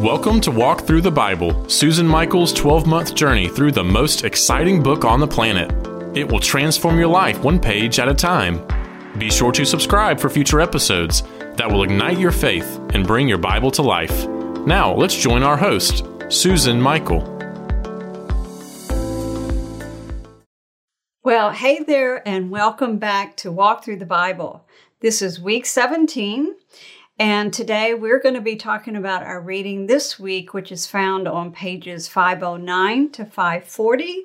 Welcome to Walk Thru the Bible, Susan Michael's 12 month journey through the most exciting book on the planet. It will transform your life one page at a time. Be sure to subscribe for future episodes that will ignite your faith and bring your Bible to life. Now, let's join our host, Susan Michael. Well, hey there, and welcome back to Walk Thru the Bible. This is week 17, and today we're going to be talking about our reading this week, which is found on pages 509 to 540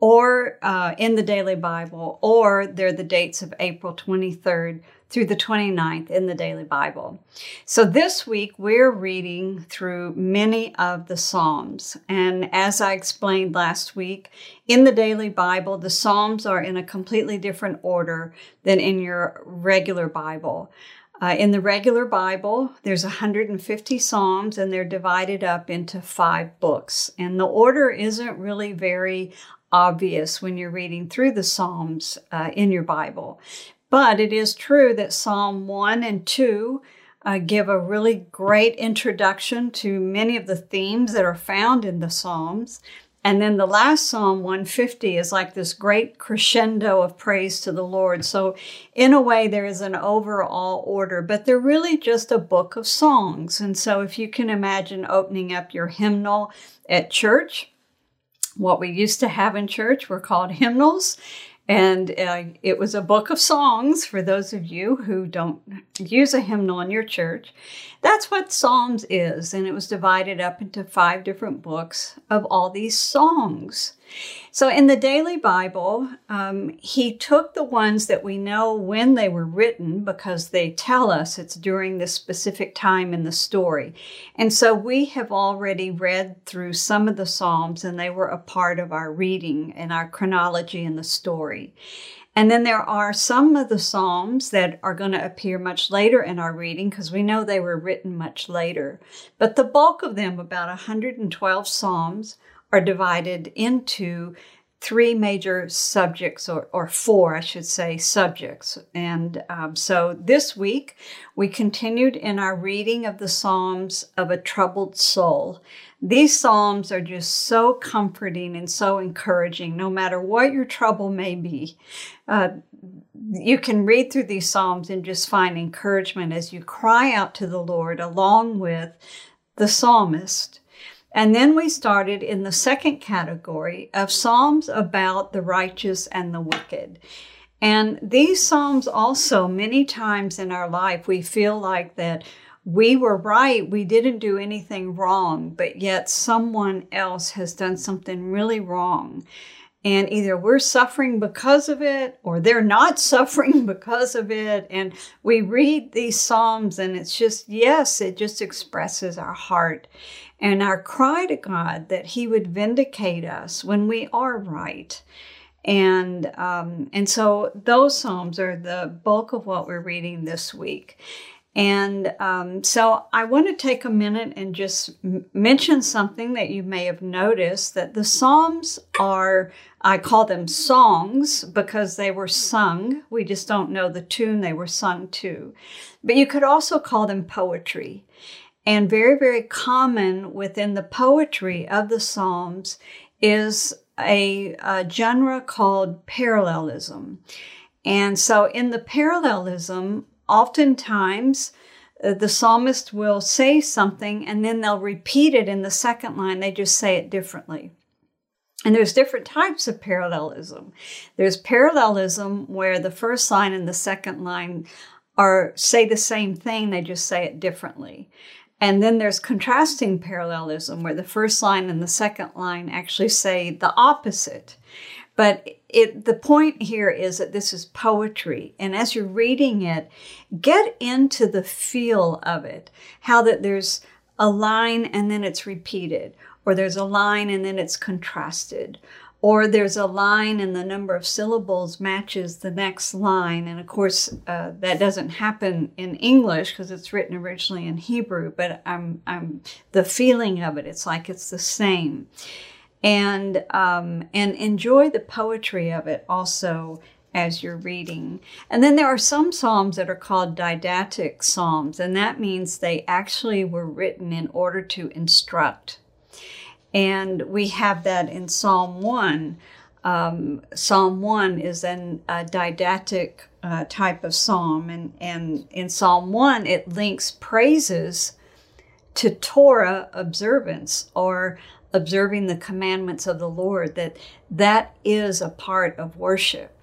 or uh, in the Daily Bible, or they're the dates of April 23rd through the 29th in the Daily Bible. So this week we're reading through many of the Psalms. And as I explained last week, in the Daily Bible, the Psalms are in a completely different order than in your regular Bible. Uh, in the regular Bible, there's 150 Psalms and they're divided up into five books. And the order isn't really very obvious when you're reading through the Psalms uh, in your Bible. But it is true that Psalm 1 and 2 uh, give a really great introduction to many of the themes that are found in the Psalms. And then the last Psalm 150 is like this great crescendo of praise to the Lord. So, in a way, there is an overall order, but they're really just a book of songs. And so, if you can imagine opening up your hymnal at church, what we used to have in church were called hymnals. And uh, it was a book of songs for those of you who don't use a hymnal in your church. That's what Psalms is. And it was divided up into five different books of all these songs. So in the Daily Bible, um, he took the ones that we know when they were written because they tell us it's during this specific time in the story. And so we have already read through some of the Psalms and they were a part of our reading and our chronology in the story. And then there are some of the Psalms that are going to appear much later in our reading because we know they were written much later. But the bulk of them, about 112 Psalms, are divided into three major subjects, or, or four, I should say, subjects. And um, so this week, we continued in our reading of the Psalms of a troubled soul. These Psalms are just so comforting and so encouraging, no matter what your trouble may be. Uh, you can read through these Psalms and just find encouragement as you cry out to the Lord along with the psalmist. And then we started in the second category of Psalms about the righteous and the wicked. And these Psalms also, many times in our life, we feel like that we were right, we didn't do anything wrong, but yet someone else has done something really wrong. And either we're suffering because of it or they're not suffering because of it. And we read these Psalms and it's just, yes, it just expresses our heart and our cry to God that He would vindicate us when we are right. And um, and so those psalms are the bulk of what we're reading this week. And um, so I want to take a minute and just m- mention something that you may have noticed that the Psalms are, I call them songs because they were sung. We just don't know the tune they were sung to. But you could also call them poetry. And very, very common within the poetry of the Psalms is a, a genre called parallelism. And so in the parallelism, oftentimes uh, the psalmist will say something and then they'll repeat it in the second line. They just say it differently. And there's different types of parallelism. There's parallelism where the first line and the second line are say the same thing, they just say it differently. And then there's contrasting parallelism where the first line and the second line actually say the opposite. But it, the point here is that this is poetry. And as you're reading it, get into the feel of it. How that there's a line and then it's repeated, or there's a line and then it's contrasted, or there's a line and the number of syllables matches the next line. And of course, uh, that doesn't happen in English because it's written originally in Hebrew, but I'm, I'm the feeling of it. It's like it's the same. And, um, and enjoy the poetry of it also as you're reading. And then there are some psalms that are called didactic psalms, and that means they actually were written in order to instruct. And we have that in Psalm 1. Um, psalm 1 is an, a didactic uh, type of psalm, and, and in Psalm 1, it links praises to Torah observance or observing the commandments of the Lord, that that is a part of worship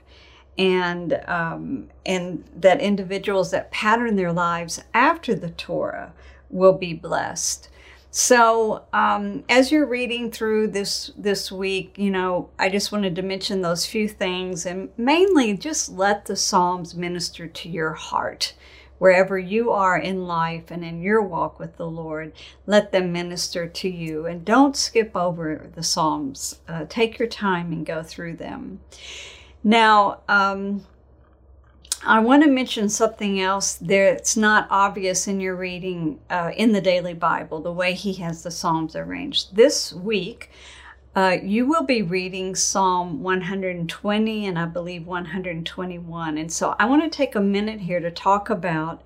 and um, and that individuals that pattern their lives after the Torah will be blessed. So um, as you're reading through this this week, you know, I just wanted to mention those few things, and mainly just let the Psalms minister to your heart. Wherever you are in life and in your walk with the Lord, let them minister to you. And don't skip over the Psalms. Uh, take your time and go through them. Now, um, I want to mention something else that's not obvious in your reading uh, in the Daily Bible, the way he has the Psalms arranged. This week, uh, you will be reading Psalm 120 and I believe 121. And so I want to take a minute here to talk about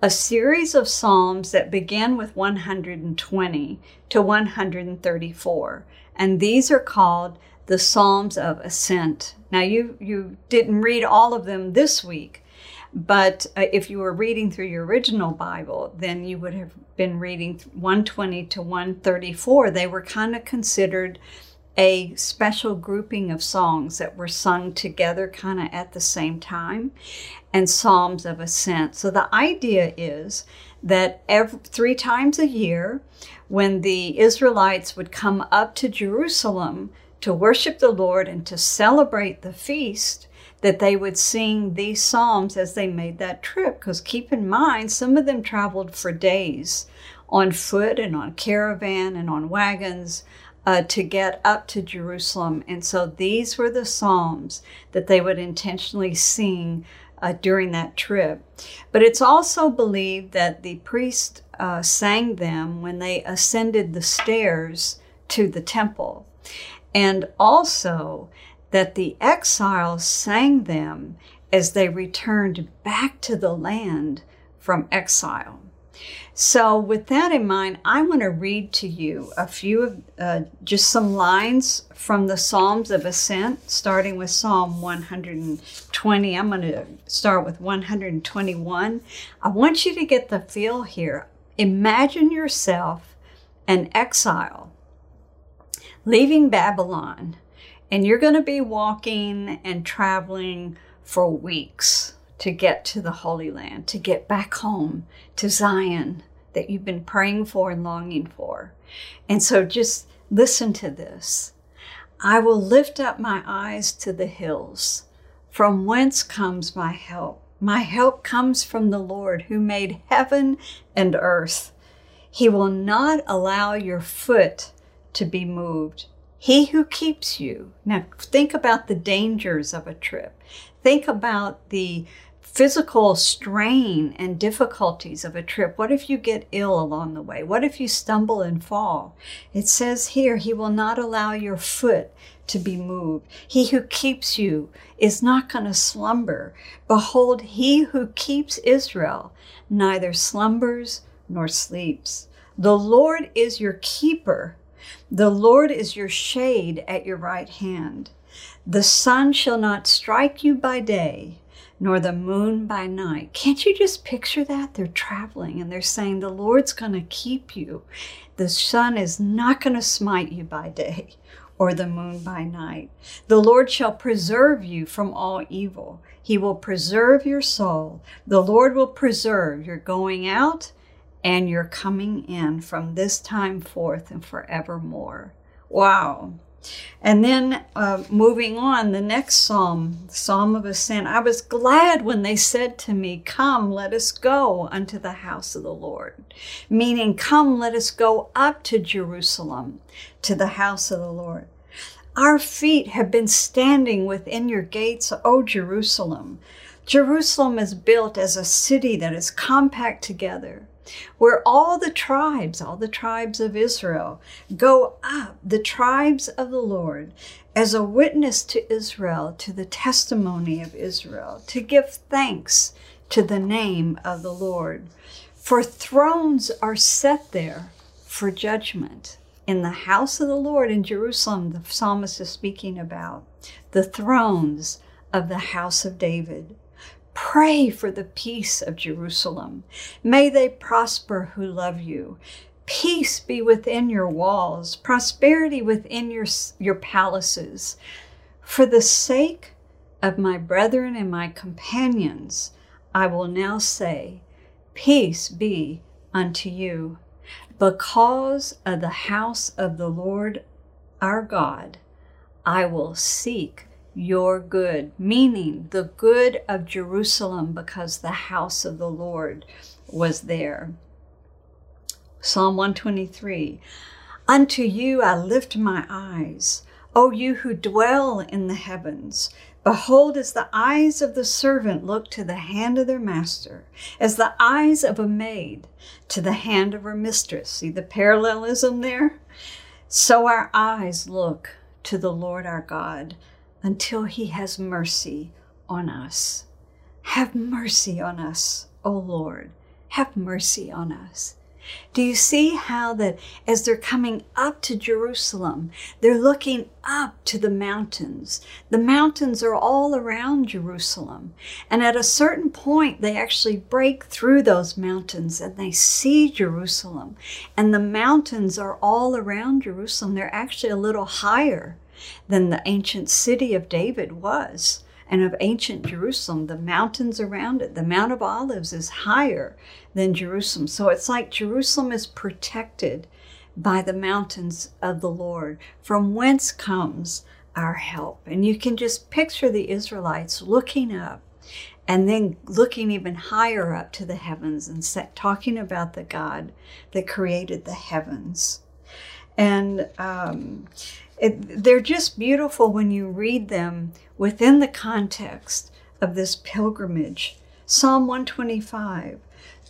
a series of Psalms that begin with 120 to 134. And these are called the Psalms of Ascent. Now, you, you didn't read all of them this week, but uh, if you were reading through your original Bible, then you would have been reading 120 to 134. They were kind of considered a special grouping of songs that were sung together kind of at the same time and psalms of ascent so the idea is that every three times a year when the israelites would come up to jerusalem to worship the Lord and to celebrate the feast, that they would sing these psalms as they made that trip. Because keep in mind, some of them traveled for days on foot and on caravan and on wagons uh, to get up to Jerusalem. And so these were the psalms that they would intentionally sing uh, during that trip. But it's also believed that the priest uh, sang them when they ascended the stairs to the temple and also that the exiles sang them as they returned back to the land from exile. So, with that in mind, I want to read to you a few of uh, just some lines from the Psalms of Ascent, starting with Psalm 120. I'm going to start with 121. I want you to get the feel here. Imagine yourself an exile leaving Babylon, and you're going to be walking and traveling for weeks to get to the Holy Land, to get back home to Zion that you've been praying for and longing for. And so just listen to this. I will lift up my eyes to the hills. From whence comes my help? My help comes from the Lord who made heaven and earth. He will not allow your foot to be moved. He who keeps you. Now, think about the dangers of a trip. Think about the physical strain and difficulties of a trip. What if you get ill along the way? What if you stumble and fall? It says here, He will not allow your foot to be moved. He who keeps you is not going to slumber. Behold, He who keeps Israel neither slumbers nor sleeps. The Lord is your keeper. The Lord is your shade at your right hand. The sun shall not strike you by day, nor the moon by night. Can't you just picture that? They're traveling and they're saying, The Lord's going to keep you. The sun is not going to smite you by day or the moon by night. The Lord shall preserve you from all evil. He will preserve your soul. The Lord will preserve your going out and you're coming in from this time forth and forevermore. Wow. And then uh, moving on, the next psalm, Psalm of Ascent. I was glad when they said to me, Come, let us go unto the house of the Lord. Meaning, Come, let us go up to Jerusalem, to the house of the Lord. Our feet have been standing within your gates, O Jerusalem. Jerusalem is built as a city that is compact together where all the tribes, all the tribes of Israel, go up, the tribes of the Lord, as a witness to Israel, to the testimony of Israel, to give thanks to the name of the Lord. For thrones are set there for judgment. In the house of the Lord in Jerusalem, the psalmist is speaking about the thrones of the house of David. Pray for the peace of Jerusalem. May they prosper who love you. Peace be within your walls, prosperity within your, your palaces. For the sake of my brethren and my companions, I will now say, Peace be unto you. Because of the house of the Lord our God, I will seek your good, meaning the good of Jerusalem, because the house of the Lord was there. Psalm 123 Unto you I lift my eyes, O you who dwell in the heavens. Behold, as the eyes of the servant look to the hand of their master, as the eyes of a maid to the hand of her mistress. See the parallelism there? So our eyes look to the Lord our God until he has mercy on us. Have mercy on us, O Lord. Have mercy on us. Do you see how that as they're coming up to Jerusalem, they're looking up to the mountains? The mountains are all around Jerusalem. And at a certain point, they actually break through those mountains and they see Jerusalem. And the mountains are all around Jerusalem. They're actually a little higher than the ancient city of David was and of ancient Jerusalem. The mountains around it, the Mount of Olives is higher than Jerusalem. So it's like Jerusalem is protected by the mountains of the Lord, from whence comes our help. And you can just picture the Israelites looking up and then looking even higher up to the heavens and talking about the God that created the heavens. And um, it, they're just beautiful when you read them within the context of this pilgrimage. Psalm 125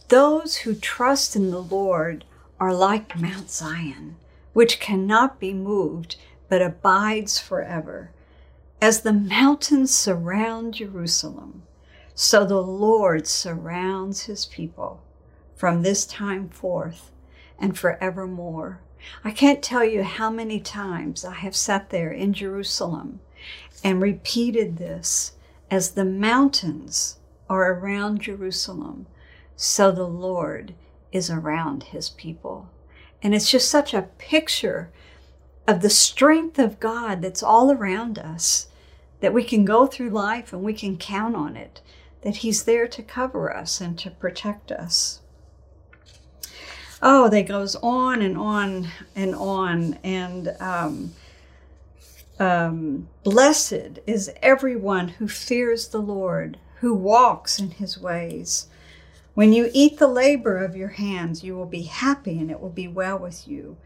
Those who trust in the Lord are like Mount Zion, which cannot be moved but abides forever. As the mountains surround Jerusalem, so the Lord surrounds his people from this time forth and forevermore. I can't tell you how many times I have sat there in Jerusalem and repeated this as the mountains are around Jerusalem, so the Lord is around his people. And it's just such a picture of the strength of God that's all around us, that we can go through life and we can count on it, that He's there to cover us and to protect us oh, that goes on and on and on. And um, um, blessed is everyone who fears the Lord, who walks in his ways. When you eat the labor of your hands, you will be happy and it will be well with you.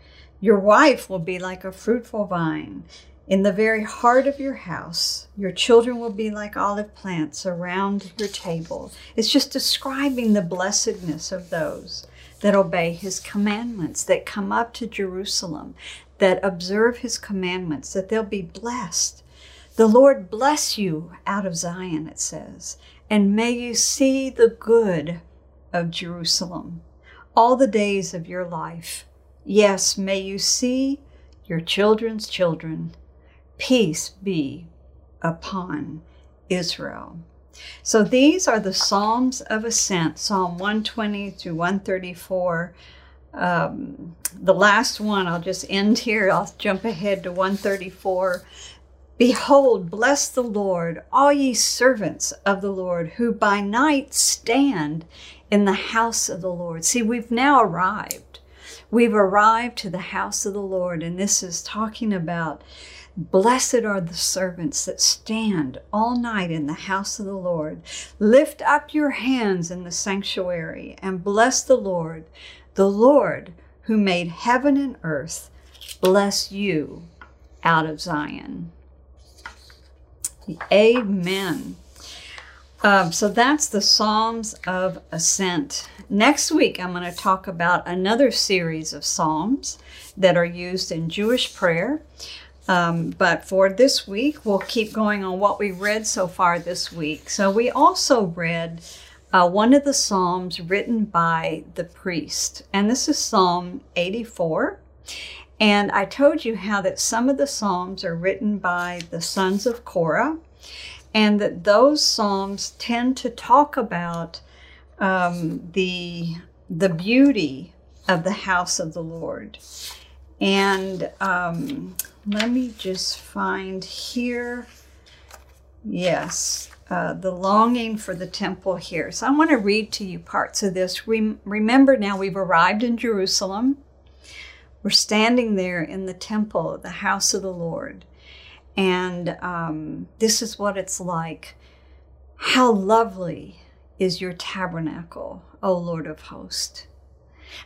Your wife will be like a fruitful vine in the very heart of your house. Your children will be like olive plants around your table. It's just describing the blessedness of those that obey his commandments, that come up to Jerusalem, that observe his commandments, that they'll be blessed. The Lord bless you out of Zion, it says, and may you see the good of Jerusalem all the days of your life. Yes, may you see your children's children. Peace be upon Israel. So these are the Psalms of Ascent, Psalm 120 through 134. Um, the last one, I'll just end here. I'll jump ahead to 134. Behold, bless the Lord, all ye servants of the Lord, who by night stand in the house of the Lord. See, we've now arrived. We've arrived to the house of the Lord, and this is talking about Blessed are the servants that stand all night in the house of the Lord. Lift up your hands in the sanctuary and bless the Lord. The Lord who made heaven and earth bless you out of Zion. Amen. Um, so that's the Psalms of Ascent. Next week, I'm going to talk about another series of Psalms that are used in Jewish prayer. Um, but for this week, we'll keep going on what we read so far this week. So we also read uh, one of the Psalms written by the priest, and this is Psalm 84. And I told you how that some of the Psalms are written by the sons of Korah, and that those Psalms tend to talk about um, the, the beauty of the house of the Lord. And um, let me just find here. Yes, uh, the longing for the temple here. So I want to read to you parts of this. Rem- remember now, we've arrived in Jerusalem. We're standing there in the temple, the house of the Lord. And um, this is what it's like. How lovely is your tabernacle, O Lord of hosts.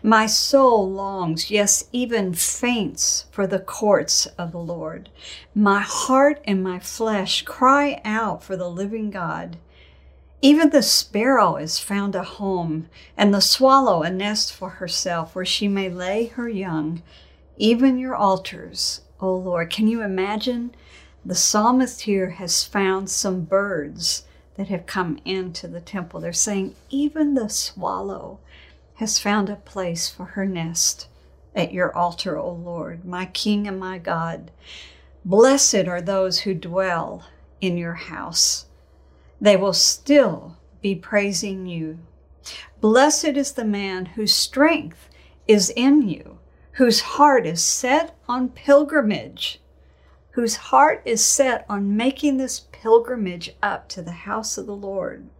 My soul longs, yes, even faints for the courts of the Lord. My heart and my flesh cry out for the living God. Even the sparrow is found a home, and the swallow a nest for herself where she may lay her young. Even your altars, O Lord. Can you imagine? The psalmist here has found some birds that have come into the temple. They're saying, even the swallow has found a place for her nest at your altar, O Lord, my King and my God. Blessed are those who dwell in your house. They will still be praising you. Blessed is the man whose strength is in you, whose heart is set on pilgrimage, whose heart is set on making this pilgrimage up to the house of the Lord.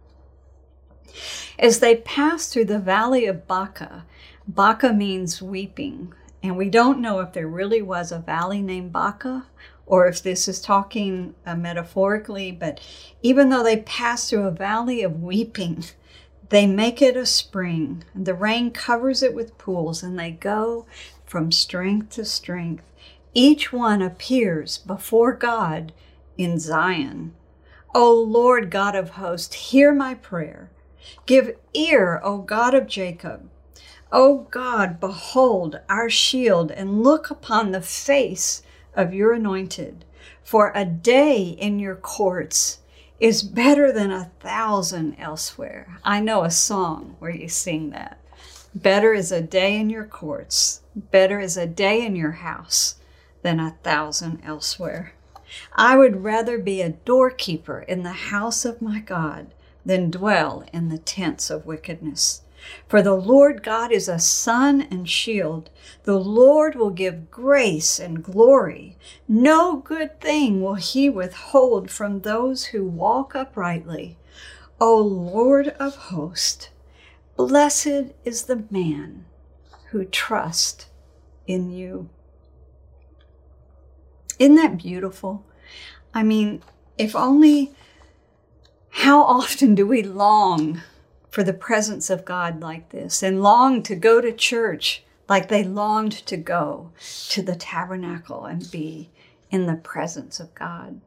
As they pass through the valley of Baca, Baca means weeping, and we don't know if there really was a valley named Baca or if this is talking uh, metaphorically, but even though they pass through a valley of weeping, they make it a spring. The rain covers it with pools, and they go from strength to strength. Each one appears before God in Zion. O Lord God of hosts, hear my prayer. Give ear, O God of Jacob. O God, behold our shield and look upon the face of your anointed. For a day in your courts is better than a thousand elsewhere. I know a song where you sing that. Better is a day in your courts, better is a day in your house than a thousand elsewhere. I would rather be a doorkeeper in the house of my God than dwell in the tents of wickedness. For the Lord God is a sun and shield. The Lord will give grace and glory. No good thing will he withhold from those who walk uprightly. O Lord of hosts, blessed is the man who trusts in you. Isn't that beautiful? I mean, if only how often do we long for the presence of God like this and long to go to church like they longed to go to the tabernacle and be in the presence of God?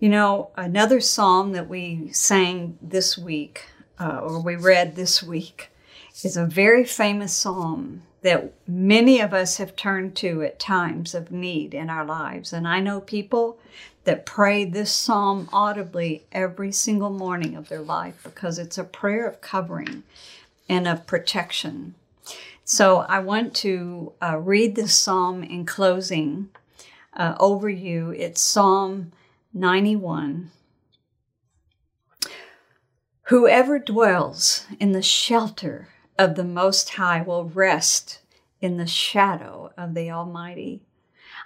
You know, another psalm that we sang this week, uh, or we read this week, is a very famous psalm that many of us have turned to at times of need in our lives. And I know people that pray this psalm audibly every single morning of their life because it's a prayer of covering and of protection. So I want to uh, read this psalm in closing uh, over you. It's Psalm 91. Whoever dwells in the shelter of the Most High will rest in the shadow of the Almighty.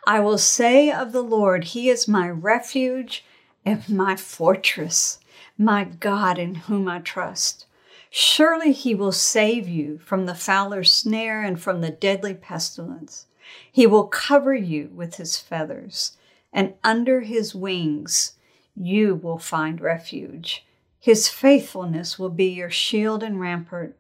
I will say of the Lord, He is my refuge and my fortress, my God in whom I trust. Surely He will save you from the fowler's snare and from the deadly pestilence. He will cover you with His feathers, and under His wings you will find refuge. His faithfulness will be your shield and rampart.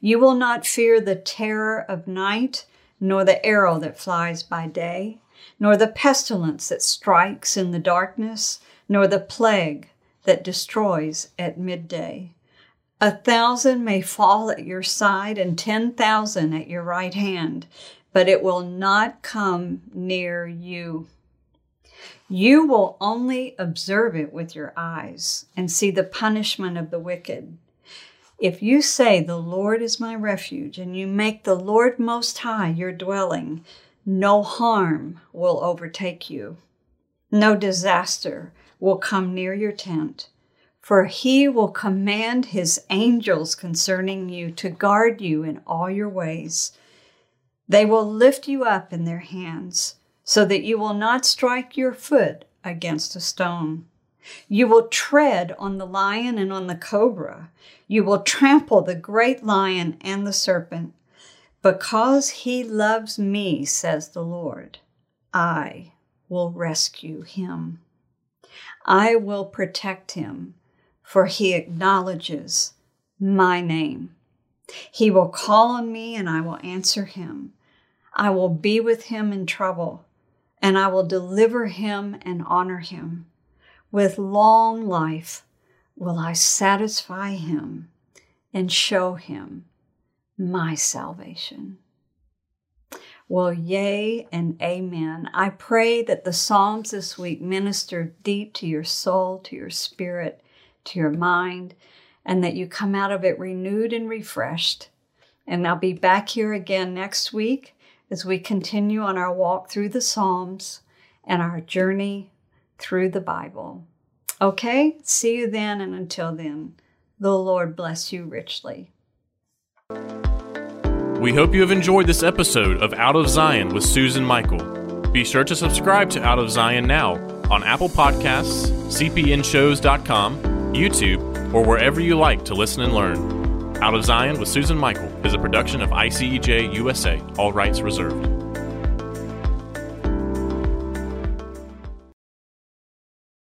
You will not fear the terror of night, nor the arrow that flies by day nor the pestilence that strikes in the darkness, nor the plague that destroys at midday. A thousand may fall at your side and ten thousand at your right hand, but it will not come near you. You will only observe it with your eyes and see the punishment of the wicked. If you say, The Lord is my refuge, and you make the Lord Most High your dwelling, no harm will overtake you. No disaster will come near your tent, for he will command his angels concerning you to guard you in all your ways. They will lift you up in their hands so that you will not strike your foot against a stone. You will tread on the lion and on the cobra. You will trample the great lion and the serpent. Because he loves me, says the Lord, I will rescue him. I will protect him, for he acknowledges my name. He will call on me, and I will answer him. I will be with him in trouble and I will deliver him and honor him. With long life will I satisfy him and show him my salvation. Well, yea and amen. I pray that the Psalms this week minister deep to your soul, to your spirit, to your mind, and that you come out of it renewed and refreshed. And I'll be back here again next week as we continue on our walk through the Psalms and our journey through the Bible. Okay, see you then, and until then, the Lord bless you richly. We hope you have enjoyed this episode of Out of Zion with Susan Michael. Be sure to subscribe to Out of Zion now on Apple Podcasts, cpnshows.com, YouTube, or wherever you like to listen and learn. Out of Zion with Susan Michael is a production of ICEJ USA, all rights reserved.